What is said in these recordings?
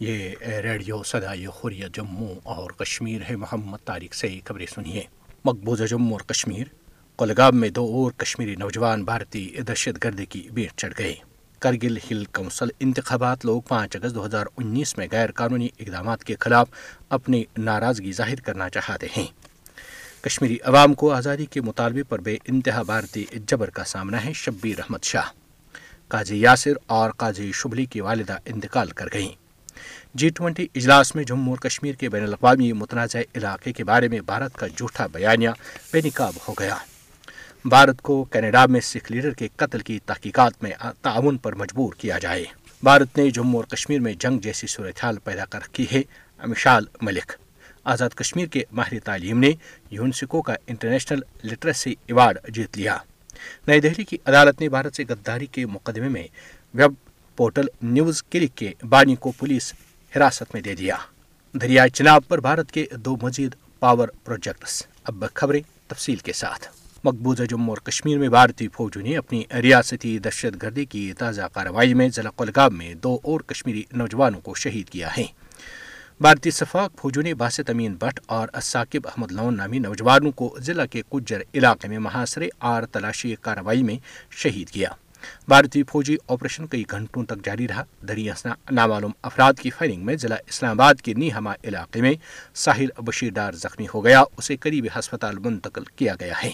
یہ ریڈیو صدائی خوریت جموں اور کشمیر ہے۔ محمد طارق سے خبریں سنیے۔ مقبوضہ جموں اور کشمیر، کولگام میں دو اور کشمیری نوجوان بھارتی دہشت گردی کی بیٹ چڑھ گئے۔ کرگل ہل کونسل انتخابات لوگ پانچ اگست دو ہزار انیس میں غیر قانونی اقدامات کے خلاف اپنی ناراضگی ظاہر کرنا چاہتے ہیں۔ کشمیری عوام کو آزادی کے مطالبے پر بے انتہا بھارتی جبر کا سامنا ہے۔ شبیر احمد شاہ، قاضی یاسر اور قاضی شبلی کی والدہ انتقال کر گئیں۔ جی ٹوینٹی اجلاس میں جموں اور کشمیر کے بین الاقوامی متنازع علاقے کے بارے میں بھارت کا جھوٹا بیانیہ بے نقاب ہو گیا۔ بھارت کو کینیڈا میں سکھ لیڈر کے قتل کی تحقیقات میں تعاون پر مجبور کیا جائے۔ بھارت نے جموں اور کشمیر میں جنگ جیسی صورتحال پیدا کر رکھی ہے، امشال ملک۔ آزاد کشمیر کے ماہر تعلیم نے یونسکو کا انٹرنیشنل لٹریسی ایوارڈ جیت لیا۔ نئی دہلی کی عدالت نے بھارت سے غداری کے مقدمے میں ویب پورٹل نیوز کلک کے بانی کو پولیس حراست میں دے دیا۔ دریائے چناب پر بھارت کے دو مزید پاور پروجیکٹس۔ اب خبریں تفصیل کے ساتھ۔ مقبوضہ جموں اور کشمیر میں بھارتی فوجوں نے اپنی ریاستی دہشت گردی کی تازہ کارروائی میں ضلع کولگام میں دو اور کشمیری نوجوانوں کو شہید کیا ہے۔ بھارتی صفاق فوجوں نے باسط امین بٹ اور ثاقب احمد لون نامی نوجوانوں کو ضلع کے کجر علاقے میں محاصرے اور تلاشی کارروائی میں شہید کیا۔ بھارتی فوجی آپریشن کئی گھنٹوں تک جاری رہا۔ دریاسنا نامعلوم افراد کی فائرنگ میں ضلع اسلام آباد کے نیہما علاقے میں ساحل بشیر ڈار زخمی ہو گیا۔ اسے قریبی ہسپتال منتقل کیا گیا ہے۔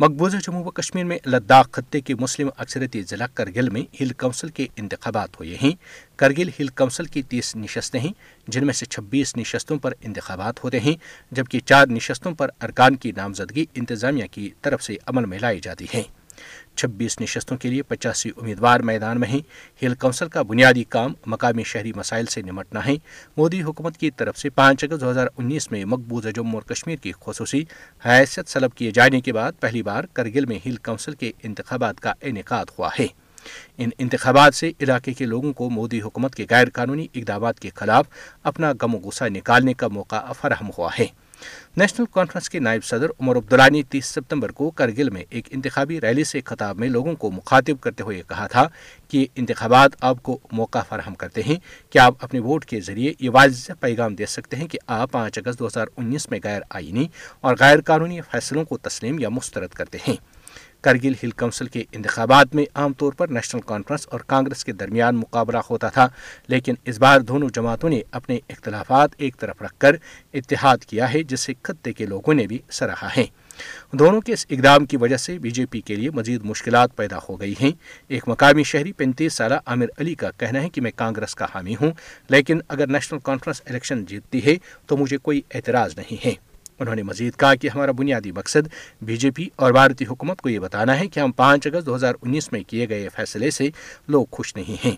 مقبوضہ جموں و کشمیر میں لداخ خطے کے مسلم اکثرتی ضلع کرگل میں ہل کونسل کے انتخابات ہوئے ہیں۔ کرگل ہل کونسل کی تیس نشستیں ہیں، جن میں سے چھبیس نشستوں پر انتخابات ہوتے ہیں، جبکہ چار نشستوں پر ارکان کی نامزدگی انتظامیہ کی طرف سے عمل میں لائی جاتی ہے۔ چھبیس نشستوں کے لیے پچاسی امیدوار میدان میں ہیں۔ ہل کونسل کا بنیادی کام مقامی شہری مسائل سے نمٹنا ہے۔ مودی حکومت کی طرف سے پانچ اگست دو ہزار انیس میں مقبوضہ جموں اور کشمیر کی خصوصی حیثیت سلب کیے جانے کے بعد پہلی بار کرگل میں ہل کونسل کے انتخابات کا انعقاد ہوا ہے۔ ان انتخابات سے علاقے کے لوگوں کو مودی حکومت کے غیر قانونی اقدامات کے خلاف اپنا غم و غصہ نکالنے کا موقع فراہم ہوا ہے۔ نیشنل کانفرنس کے نائب صدر عمر عبداللہ نے تیس ستمبر کو کرگل میں ایک انتخابی ریلی سے خطاب میں لوگوں کو مخاطب کرتے ہوئے کہا تھا کہ انتخابات آپ کو موقع فراہم کرتے ہیں کہ آپ اپنے ووٹ کے ذریعے یہ واضح پیغام دے سکتے ہیں کہ آپ پانچ اگست دو ہزار انیس میں غیر آئینی اور غیر قانونی فیصلوں کو تسلیم یا مسترد کرتے ہیں۔ کرگل ہل کونسل کے انتخابات میں عام طور پر نیشنل کانفرنس اور کانگریس کے درمیان مقابلہ ہوتا تھا، لیکن اس بار دونوں جماعتوں نے اپنے اختلافات ایک طرف رکھ کر اتحاد کیا ہے، جس سے خطے کے لوگوں نے بھی سراہا ہے۔ دونوں کے اس اقدام کی وجہ سے بی جے پی کے لیے مزید مشکلات پیدا ہو گئی ہیں۔ ایک مقامی شہری پینتیس سالہ عامر علی کا کہنا ہے کہ میں کانگریس کا حامی ہوں، لیکن اگر نیشنل کانفرنس الیکشن جیتتی ہے تو مجھے کوئی اعتراض نہیں ہے۔ انہوں نے مزید کہا کہ ہمارا بنیادی مقصد بی جے پی اور بھارتی حکومت کو یہ بتانا ہے کہ ہم پانچ اگست دو ہزار انیس میں کیے گئے فیصلے سے لوگ خوش نہیں ہیں۔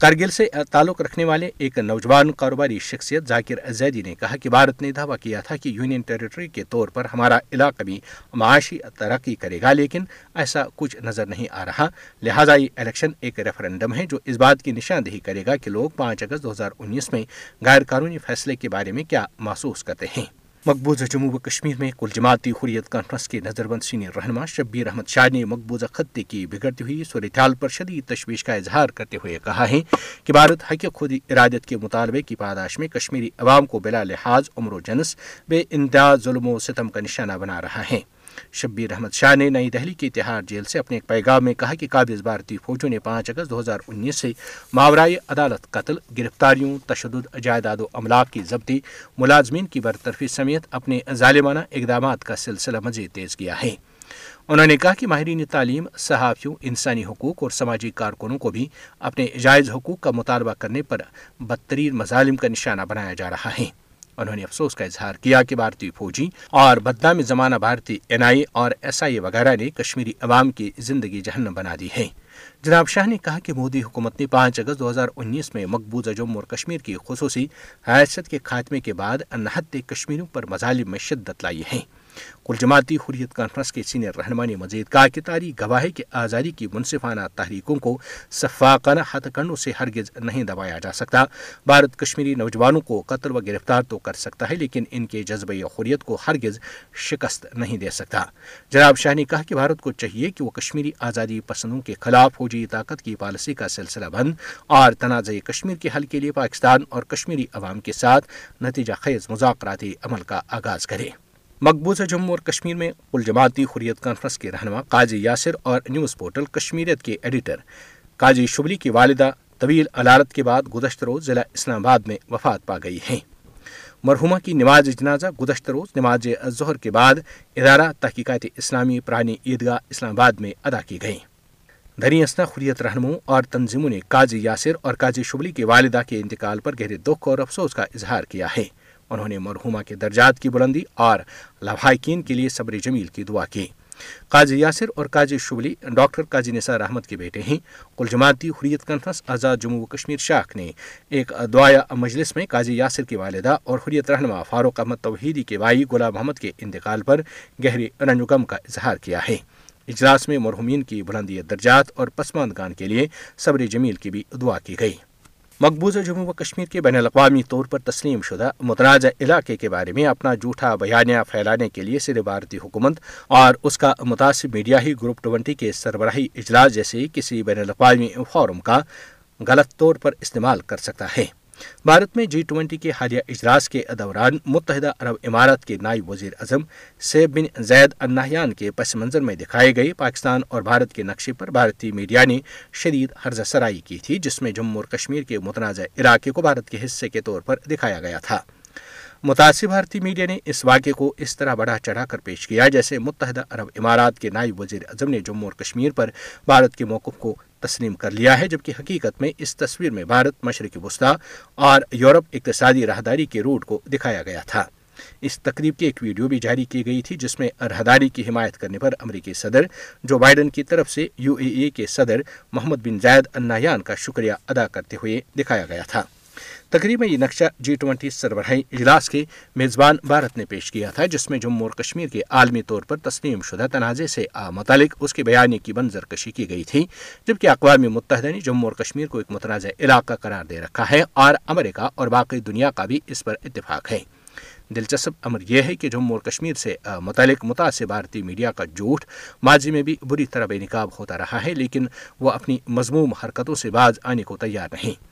کرگل سے تعلق رکھنے والے ایک نوجوان کاروباری شخصیت ذاکر زیدی نے کہا کہ بھارت نے دعویٰ کیا تھا کہ یونین ٹیریٹری کے طور پر ہمارا علاقہ بھی معاشی ترقی کرے گا، لیکن ایسا کچھ نظر نہیں آ رہا۔ لہٰذا یہ الیکشن ایک ریفرنڈم ہے جو اس بات کی نشاندہی کرے گا کہ لوگ پانچ اگست دو ہزار انیس میں غیر قانونی فیصلے کے بارے میں کیا محسوس کرتے ہیں۔ مقبوضہ جموں و کشمیر میں کل جماعتی حریت کانفرنس کے نظر بند سینئر رہنما شبیر احمد شاہ نے مقبوضہ خطے کی بگڑتی ہوئی صورتحال پر شدید تشویش کا اظہار کرتے ہوئے کہا ہے کہ بھارت حق خود ارادت کے مطالبے کی پاداش میں کشمیری عوام کو بلا لحاظ عمر و جنس بے انداز ظلم و ستم کا نشانہ بنا رہا ہے۔ شبیر احمد شاہ نے نئی دہلی کی تہاڑ جیل سے اپنے ایک پیغام میں کہا کہ قابض بھارتی فوجوں نے پانچ اگست دو ہزار انیس سے ماورائے عدالت قتل، گرفتاریوں، تشدد، جائیداد و املاک کی ضبطی، ملازمین کی برطرفی سمیت اپنے ظالمانہ اقدامات کا سلسلہ مزید تیز کیا ہے۔ انہوں نے کہا کہ ماہرین تعلیم، صحافیوں، انسانی حقوق اور سماجی کارکنوں کو بھی اپنے جائز حقوق کا مطالبہ کرنے پر بدترین مظالم کا نشانہ بنایا جا رہا ہے۔ انہوں نے افسوس کا اظہار کیا کہ بھارتی فوجی اور بدنام زمانہ بھارتی این آئی اور ایس آئی وغیرہ نے کشمیری عوام کی زندگی جہنم بنا دی ہے۔ جناب شاہ نے کہا کہ مودی حکومت نے پانچ اگست دو ہزار انیس میں مقبوضہ جموں اور کشمیر کی خصوصی حیثیت کے خاتمے کے بعد انحد کشمیریوں پر مظالم میں شدت لائی ہیں کل جماعتی حریت کانفرنس کے سینئر رہنما نے مزید کہا کہ تاریخ گواہ کہ آزادی کی منصفانہ تحریکوں کو شفاقانہ ہتھ کنڈوں سے ہرگز نہیں دبایا جا سکتا۔ بھارت کشمیری نوجوانوں کو قتل و گرفتار تو کر سکتا ہے، لیکن ان کے جذبہ حریت کو ہرگز شکست نہیں دے سکتا۔ جناب شاہ نے کہا کہ بھارت کو چاہیے کہ وہ کشمیری آزادی پسندوں کے خلاف فوجی طاقت کی پالیسی کا سلسلہ بند اور تنازع کشمیر کے حل کے لیے پاکستان اور کشمیری عوام کے ساتھ نتیجہ خیز مذاکراتی عمل کا آغاز کرے۔ مقبوضہ جموں اور کشمیر میں کل جماعتی حریت کانفرنس کے رہنما قاضی یاسر اور نیوز پورٹل کشمیریت کے ایڈیٹر قاضی شبلی کی والدہ طویل علارت کے بعد گزشتہ روز ضلع اسلام آباد میں وفات پا گئی ہیں۔ مرحومہ کی نماز جنازہ گزشتہ روز نماز ظہر کے بعد ادارہ تحقیقات اسلامی پرانی عیدگاہ اسلام آباد میں ادا کی گئی دری اسنا حریت رہنموں اور تنظیموں نے قاضی یاسر اور قاضی شبلی کی والدہ کے انتقال پر گہرے دکھ اور افسوس کا اظہار کیا ہے۔ انہوں نے مرحومہ کے درجات کی بلندی اور لواحقین کے لیے صبر جمیل کی دعا کی۔ قاضی یاسر اور قاضی شبلی، ڈاکٹر قاضی نثار احمد کے بیٹے ہیں۔ کل جماعتی حریت کانفرنس آزاد جموں و کشمیر شاخ نے ایک دعایا مجلس میں قاضی یاسر کی والدہ اور حریت رہنما فاروق احمد توحیدی کے بھائی غلام محمد کے انتقال پر گہری رنجم کا اظہار کیا ہے۔ اجلاس میں مرحومین کی بلندی درجات اور پسماندگان کے لیے صبر جمیل کی بھی دعا کی گئی۔ مقبوضہ جموں و کشمیر کے بین الاقوامی طور پر تسلیم شدہ متنازع علاقے کے بارے میں اپنا جھوٹا بیانیہ پھیلانے کے لیے صرف بھارتی حکومت اور اس کا متاثر میڈیا ہی گروپ ٹوینٹی کے سربراہی اجلاس جیسے کسی بین الاقوامی فورم کا غلط طور پر استعمال کر سکتا ہے۔ بھارت میں جی ٹوینٹی کے حالیہ اجلاس کے دوران متحدہ عرب امارات کے نائب وزیر اعظم سیب بن زید الناحیان کے پس منظر میں دکھائے گئے پاکستان اور بھارت کے نقشے پر بھارتی میڈیا نے شدید حرضہ سرائی کی تھی، جس میں جموں اور کشمیر کے متنازع علاقے کو بھارت کے حصے کے طور پر دکھایا گیا تھا۔ متاثر بھارتی میڈیا نے اس واقعے کو اس طرح بڑھا چڑھا کر پیش کیا جیسے متحدہ عرب امارات کے نائب وزیر اعظم نے جموں اور کشمیر پر بھارت کے موقف کو تسلیم کر لیا ہے، جبکہ حقیقت میں اس تصویر میں بھارت مشرقی وسطی اور یورپ اقتصادی راہداری کے روٹ کو دکھایا گیا تھا۔ اس تقریب کی ایک ویڈیو بھی جاری کی گئی تھی، جس میں راہداری کی حمایت کرنے پر امریکی صدر جو بائیڈن کی طرف سے یو اے ای کے صدر محمد بن زید النایان کا شکریہ ادا کرتے ہوئے دکھایا گیا تھا۔ تقریب یہ نقشہ جی ٹوینٹی سربراہی اجلاس کے میزبان بھارت نے پیش کیا تھا، جس میں جموں اور کشمیر کے عالمی طور پر تسلیم شدہ تنازع سے متعلق اس کے بیانی کی منظر کشی کی گئی تھی، جبکہ اقوام متحدہ نے جموں اور کشمیر کو ایک متنازع علاقہ قرار دے رکھا ہے اور امریکہ اور باقی دنیا کا بھی اس پر اتفاق ہے۔ دلچسپ امر یہ ہے کہ جموں اور کشمیر سے متعلق متاثر بھارتی میڈیا کا جھوٹ ماضی میں بھی بری طرح بے نقاب ہوتا رہا ہے، لیکن وہ اپنی مضموم حرکتوں سے باز آنے کو تیار نہیں۔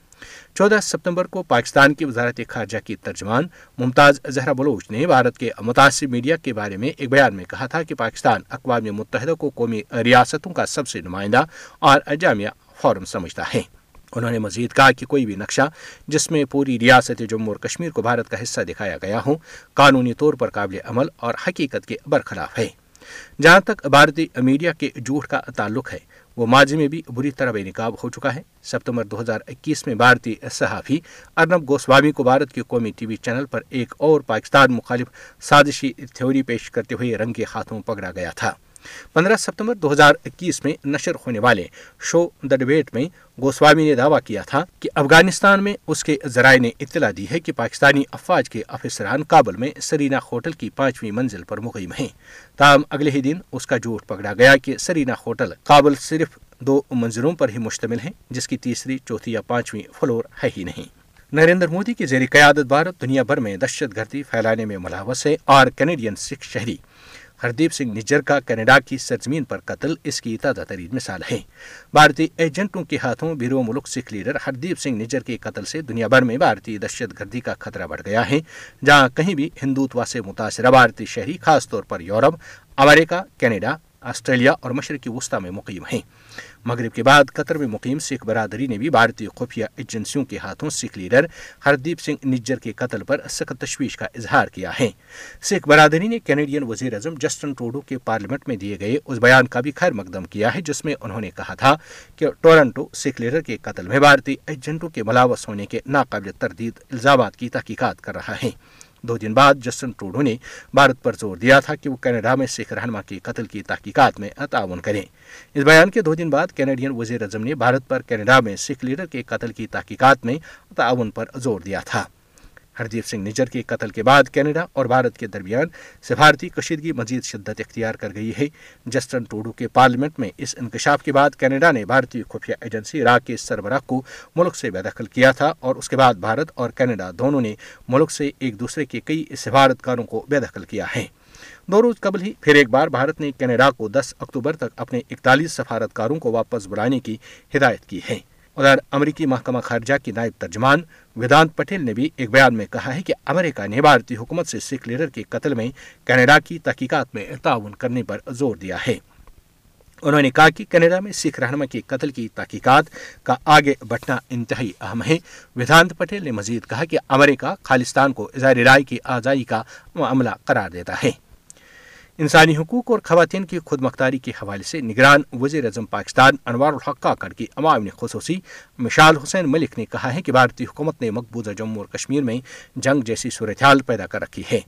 چودہ ستمبر کو پاکستان کی وزارت خارجہ کی ترجمان ممتاز زہرا بلوچ نے بھارت کے متاثر میڈیا کے بارے میں ایک بیان میں کہا تھا کہ پاکستان اقوام متحدہ کو قومی ریاستوں کا سب سے نمائندہ اور جامعہ فورم سمجھتا ہے۔ انہوں نے مزید کہا کہ کوئی بھی نقشہ جس میں پوری ریاست جموں اور کشمیر کو بھارت کا حصہ دکھایا گیا ہو، قانونی طور پر قابل عمل اور حقیقت کے برخلاف ہے۔ جہاں تک بھارتی میڈیا کے جھوٹ کا تعلق ہے وہ ماضی میں بھی بری طرح بے نقاب ہو چکا ہے۔ ستمبر دو ہزار اکیس میں بھارتی صحافی ارنب گوسوامی کو بھارت کے قومی ٹی وی چینل پر ایک اور پاکستان مخالف سازشی تھیوری پیش کرتے ہوئے رنگ کے ہاتھوں پکڑا گیا تھا۔ پندرہ ستمبر دو ہزار اکیس میں نشر ہونے والے شو دا ڈبیٹ میں گوسوامی نے دعویٰ کیا تھا کہ افغانستان میں اس کے ذرائع نے اطلاع دی ہے کہ پاکستانی افواج کے افسران کابل میں سرینا ہوٹل کی پانچویں منزل پر مقیم ہیں۔ تاہم، اگلے ہی دن اس کا جھوٹ پکڑا گیا کہ سرینا ہوٹل کابل صرف دو منزلوں پر ہی مشتمل ہے جس کی تیسری، چوتھی یا پانچویں فلور ہے ہی نہیں۔ نریندر مودی کی زیر قیادت بھارت دنیا بھر میں دہشت گردی پھیلانے میں ملوث ہے اور کینیڈین سکھ شہری ہردیپ سنگھ نجر کا کینیڈا کی سرزمین پر قتل اس کی تازہ ترین مثال ہے بھارتی ایجنٹوں کے ہاتھوں بیرو ملک سکھ لیڈر ہردیپ سنگھ نجر کے قتل سے دنیا بھر میں بھارتی دہشت گردی کا خطرہ بڑھ گیا ہے، جہاں کہیں بھی ہندوتوا سے متاثرہ بھارتی شہری، خاص طور پر یورپ، امریکہ، کینیڈا آسٹریلیا اور مشرقی وسطی میں مقیم ہیں۔ مغرب کے بعد قطر میں مقیم سکھ برادری نے بھی بھارتی خفیہ ایجنسیوں کے ہاتھوں سکھ لیڈر ہردیپ سنگھ نجر کے قتل پر سخت تشویش کا اظہار کیا ہے۔ سکھ برادری نے کینیڈین وزیر اعظم جسٹن ٹروڈو کے پارلیمنٹ میں دیے گئے اس بیان کا بھی خیر مقدم کیا ہے، جس میں انہوں نے کہا تھا کہ ٹورنٹو سکھ لیڈر کے قتل میں بھارتی ایجنٹوں کے ملاوس ہونے کے ناقابل تردید، الزامات کی تحقیقات کر رہا ہے۔ دو دن بعد جسٹن ٹروڈو نے بھارت پر زور دیا تھا کہ وہ کینیڈا میں سکھ رہنما کے قتل کی تحقیقات میں تعاون کریں۔ اس بیان کے دو دن بعد کینیڈین وزیر اعظم نے بھارت پر کینیڈا میں سکھ لیڈر کے قتل کی تحقیقات میں تعاون پر زور دیا تھا۔ ہردیپ سنگھ نجر کے قتل کے بعد کینیڈا اور بھارت کے درمیان سفارتی کشیدگی مزید شدت اختیار کر گئی ہے۔ جسٹن ٹوڈو کے پارلیمنٹ میں اس انکشاف کے بعد کینیڈا نے بھارتی خفیہ ایجنسی عراق کے سربراہ کو ملک سے بے دخل کیا تھا اور اس کے بعد بھارت اور کینیڈا دونوں نے ملک سے ایک دوسرے کے کئی سفارتکاروں کو بے دخل کیا ہے۔ دو روز قبل ہی پھر ایک بار بھارت نے کینیڈا کو دس اکتوبر تک اپنے اکتالیس سفارتکاروں کو واپس بلانے کی ہدایت کی ہے۔ ادھر امریکی محکمہ خارجہ کی نائب ترجمان ویدانت پٹیل نے بھی ایک بیان میں کہا ہے کہ امریکہ نے بھارتی حکومت سے سکھ لیڈر کے قتل میں کینیڈا کی تحقیقات میں تعاون کرنے پر زور دیا ہے۔ انہوں نے کہا کہ کینیڈا میں سکھ رہنما کے قتل کی تحقیقات کا آگے بڑھنا انتہائی اہم ہے۔ ویدانت پٹیل نے مزید کہا کہ امریکہ خالستان کو اظہار رائے کی آزادی کا معاملہ قرار دیتا ہے۔ انسانی حقوق اور خواتین کی خود مختاری کے حوالے سے نگران وزیر اعظم پاکستان انوار الحق کاکڑ کی عوام خصوصی مشال حسین ملک نے کہا ہے کہ بھارتی حکومت نے مقبوضہ جموں اور کشمیر میں جنگ جیسی صورتحال پیدا کر رکھی ہے۔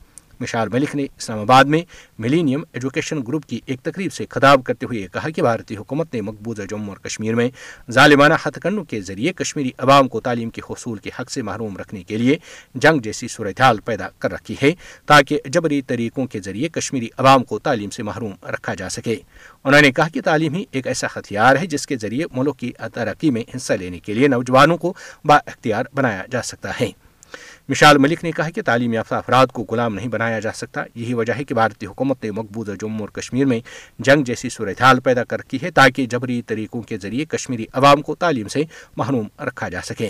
مشال ملک نے اسلام آباد میں ملینیم ایجوکیشن گروپ کی ایک تقریب سے خطاب کرتے ہوئے کہا کہ بھارتی حکومت نے مقبوضہ جموں اور کشمیر میں ظالمانہ ہتھ کنڈوں کے ذریعے کشمیری عوام کو تعلیم کے حصول کے حق سے محروم رکھنے کے لیے جنگ جیسی صورتحال پیدا کر رکھی ہے تاکہ جبری طریقوں کے ذریعے کشمیری عوام کو تعلیم سے محروم رکھا جا سکے۔ انہوں نے کہا کہ تعلیم ہی ایک ایسا ہتھیار ہے جس کے ذریعے ملک کی ترقی میں حصہ لینے کے لیے نوجوانوں کو با اختیار بنایا جا سکتا ہے۔ مشال ملک نے کہا کہ تعلیم یافتہ افراد کو غلام نہیں بنایا جا سکتا۔ یہی وجہ ہے کہ بھارتی حکومت نے مقبوضہ جموں اور کشمیر میں جنگ جیسی صورتحال پیدا کر رکھی ہے تاکہ جبری طریقوں کے ذریعے کشمیری عوام کو تعلیم سے محروم رکھا جا سکے۔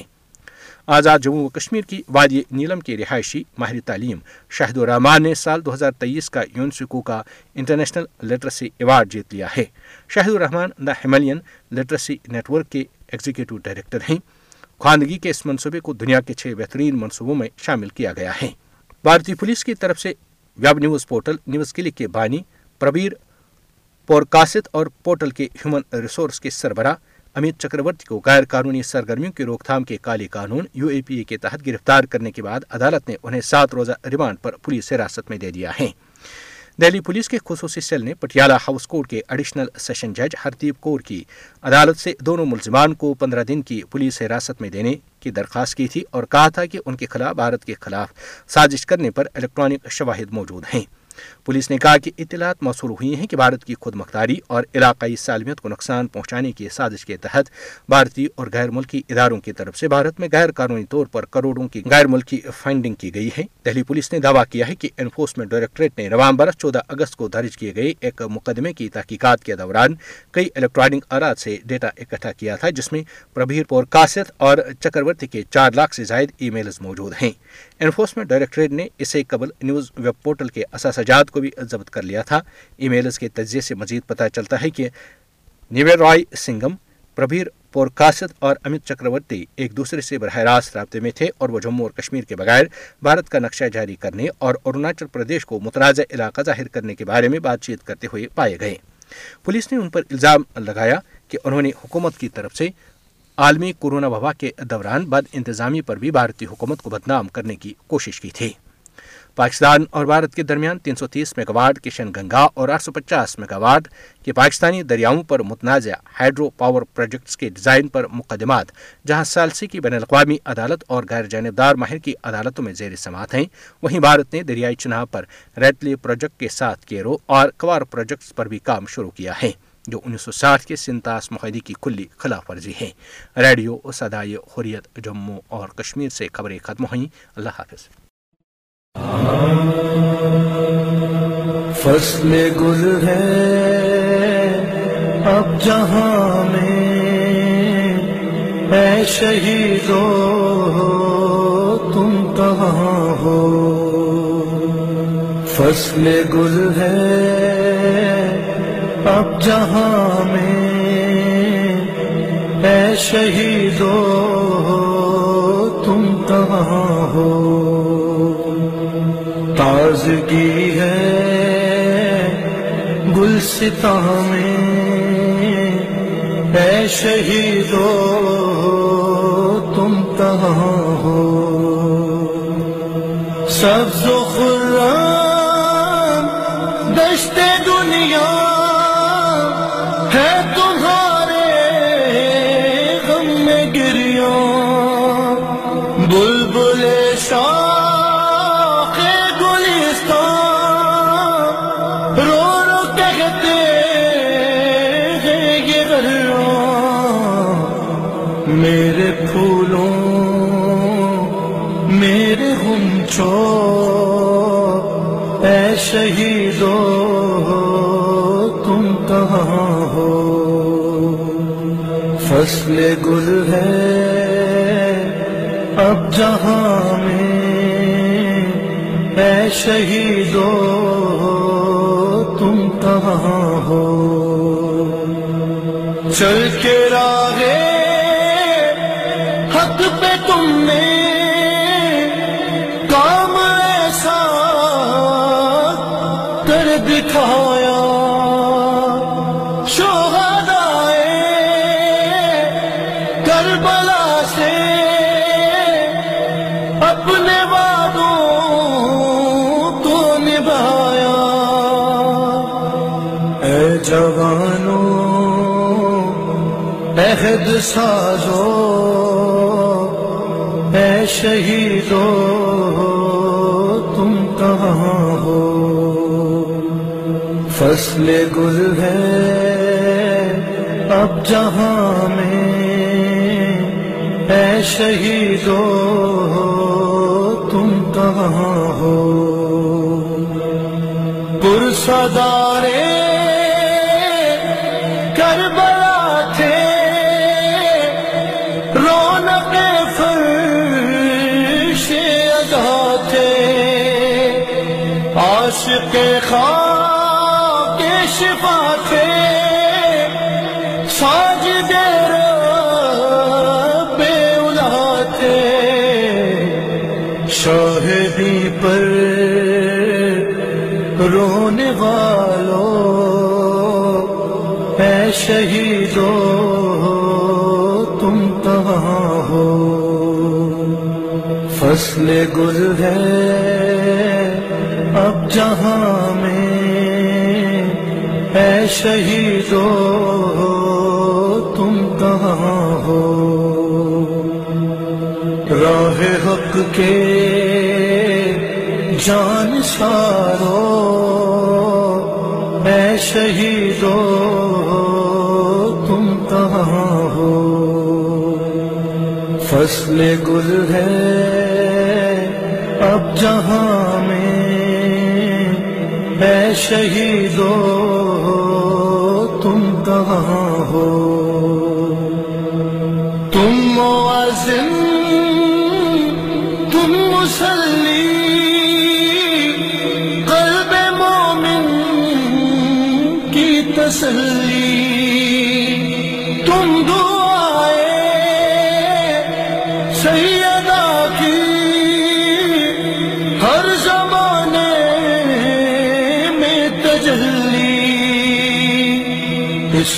آزاد جموں و کشمیر کی وادی نیلم کے رہائشی ماہر تعلیم شاہد الرحمان نے سال دو ہزار تیئیس کا یونسکو کا انٹرنیشنل لٹریسی ایوارڈ جیت لیا ہے۔ Shahid ur Rahman the Himalayan literacy network کے ایگزیکٹو ڈائریکٹر ہیں۔ خواندگی کے اس منصوبے کو دنیا کے چھ بہترین منصوبوں میں شامل کیا گیا ہے۔ بھارتی پولیس کی طرف سے web news portal NewsClick کے بانی پربیر پورکاست اور پورٹل کے ہیومن ریسورس کے سربراہ امت چکرورتی کو غیر قانونی سرگرمیوں کی روک تھام کے کالے قانون یو اے پی اے کے تحت گرفتار کرنے کے بعد عدالت نے انہیں سات روزہ ریمانڈ پر پولیس حراست میں دے دیا ہے۔ دہلی پولیس کے خصوصی سیل نے پٹیالہ ہاؤس کورٹ کے ایڈیشنل سیشن جج ہردیپ کور کی عدالت سے دونوں ملزمان کو پندرہ دن کی پولیس حراست میں دینے کی درخواست کی تھی اور کہا تھا کہ ان کے خلاف بھارت کے خلاف سازش کرنے پر الیکٹرانک شواہد موجود ہیں۔ پولیس نے کہا کہ اطلاعات موصول ہوئی ہیں کہ بھارت کی خود مختاری اور علاقائی سالمیت کو نقصان پہنچانے کی سازش کے تحت بھارتی اور غیر ملکی اداروں کی طرف سے بھارت میں غیر قانونی طور پر کروڑوں کی غیر ملکی فنڈنگ کی گئی ہے۔ دہلی پولیس نے دعویٰ کیا ہے کہ انفورسمنٹ ڈائریکٹریٹ نے نومبر چودہ اگست کو درج کیے گئے ایک مقدمے کی تحقیقات کے دوران کئی الیکٹرانک آرات سے ڈیٹا اکٹھا کیا تھا، جس میں پربھیر پور کاست اور چکرورتی کے چار لاکھ سے زائد ای میلز موجود ہیں۔ انفورسمنٹ ڈائریکٹریٹ نے اسے قبل نیوز ویب پورٹل کے اثاثہ جات کو بھی ضبط کر لیا تھا۔ ای میلز کے تجزیے سے مزید پتہ چلتا ہے کہ نیویر رائے سنگم، پربھیر پورکاسد اور امت چکرورتی ایک دوسرے سے براہ راست رابطے میں تھے اور وہ جموں اور کشمیر کے بغیر بھارت کا نقشہ جاری کرنے اور اروناچل پردیش کو متنازع علاقہ ظاہر کرنے کے بارے میں بات چیت کرتے ہوئے پائے گئے۔ پولیس نے ان پر الزام لگایا کہ انہوں نے حکومت کی طرف سے عالمی کورونا وبا کے دوران بد انتظامی پر بھی بھارتی حکومت کو بدنام کرنے کی کوشش کی تھی۔ پاکستان اور بھارت کے درمیان تین سو تیس میگا واٹ کشن گنگا اور آٹھ سو پچاس میگا واٹ کے پاکستانی دریاؤں پر متنازع ہائیڈرو پاور پروجیکٹس کے ڈیزائن پر مقدمات، جہاں سالسی کی بین الاقوامی عدالت اور غیر جانبدار ماہر کی عدالتوں میں زیر سماعت ہیں۔ وہیں بھارت نے دریائی چناہ پر ریتلی پروجیکٹ کے ساتھ کیرو اور کوار پروجیکٹس پر بھی کام شروع کیا ہے۔ جو انیس سو ساٹھ کے سنتاس معاہدے کی کلی خلاف ورزی ہے ریڈیو سدائے حریت، جموں اور کشمیر سے خبریں ختم ہوئیں۔ اللہ حافظ۔ فصل گل ہے اب جہاں میں اے شہیدو، تم کہاں ہو؟ فصل گل ہے اب جہاں میں اے شہیدو، تم کہاں ہو؟ تازگی ہے گلستا میں اے شہیدو، تم کہاں ہو؟ سبز و فصل گل ہے۔ اب جہاں میں اے شہیدو تم کہاں ہو؟ چل کے راہے سازو، اے شہیدو، تم کہاں ہو؟ فصل گل ہے اب جہاں میں، اے شہیدو، تم کہاں ہو؟ پرسدارے ساجد رب اولا شاہدی پر رونے والوں اے شہیدو، تم کہاں ہو۔ فصل گل ہے اب جہاں میں، اے شہیدو حق کے جان سارو اے شہیدو، تم کہاں ہو؟ فصل گل ہے اب جہاں میں، اے شہیدو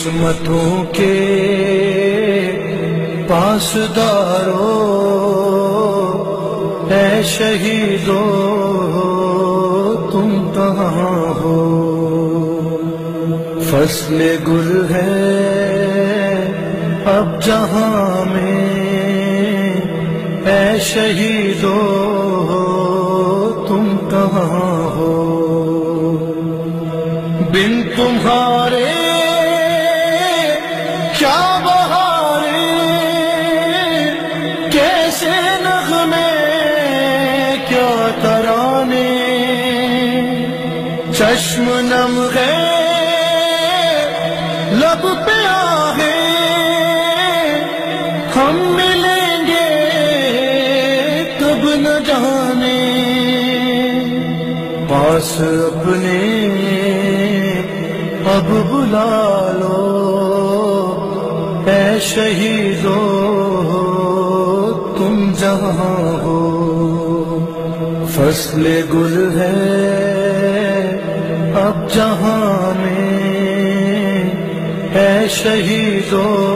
قسمتوں کے پاسدارو اے شہیدو تم کہاں ہو؟ فصل گل ہے اب جہاں میں اے شہیدو تم کہاں ہو؟ بن تمہارے اے شہیدو، تم جہاں ہو۔ فصل گل ہے، اب جہاں میں۔ اے شہیدو،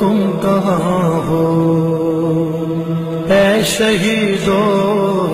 تم کہاں ہو؟ اے شہیدوں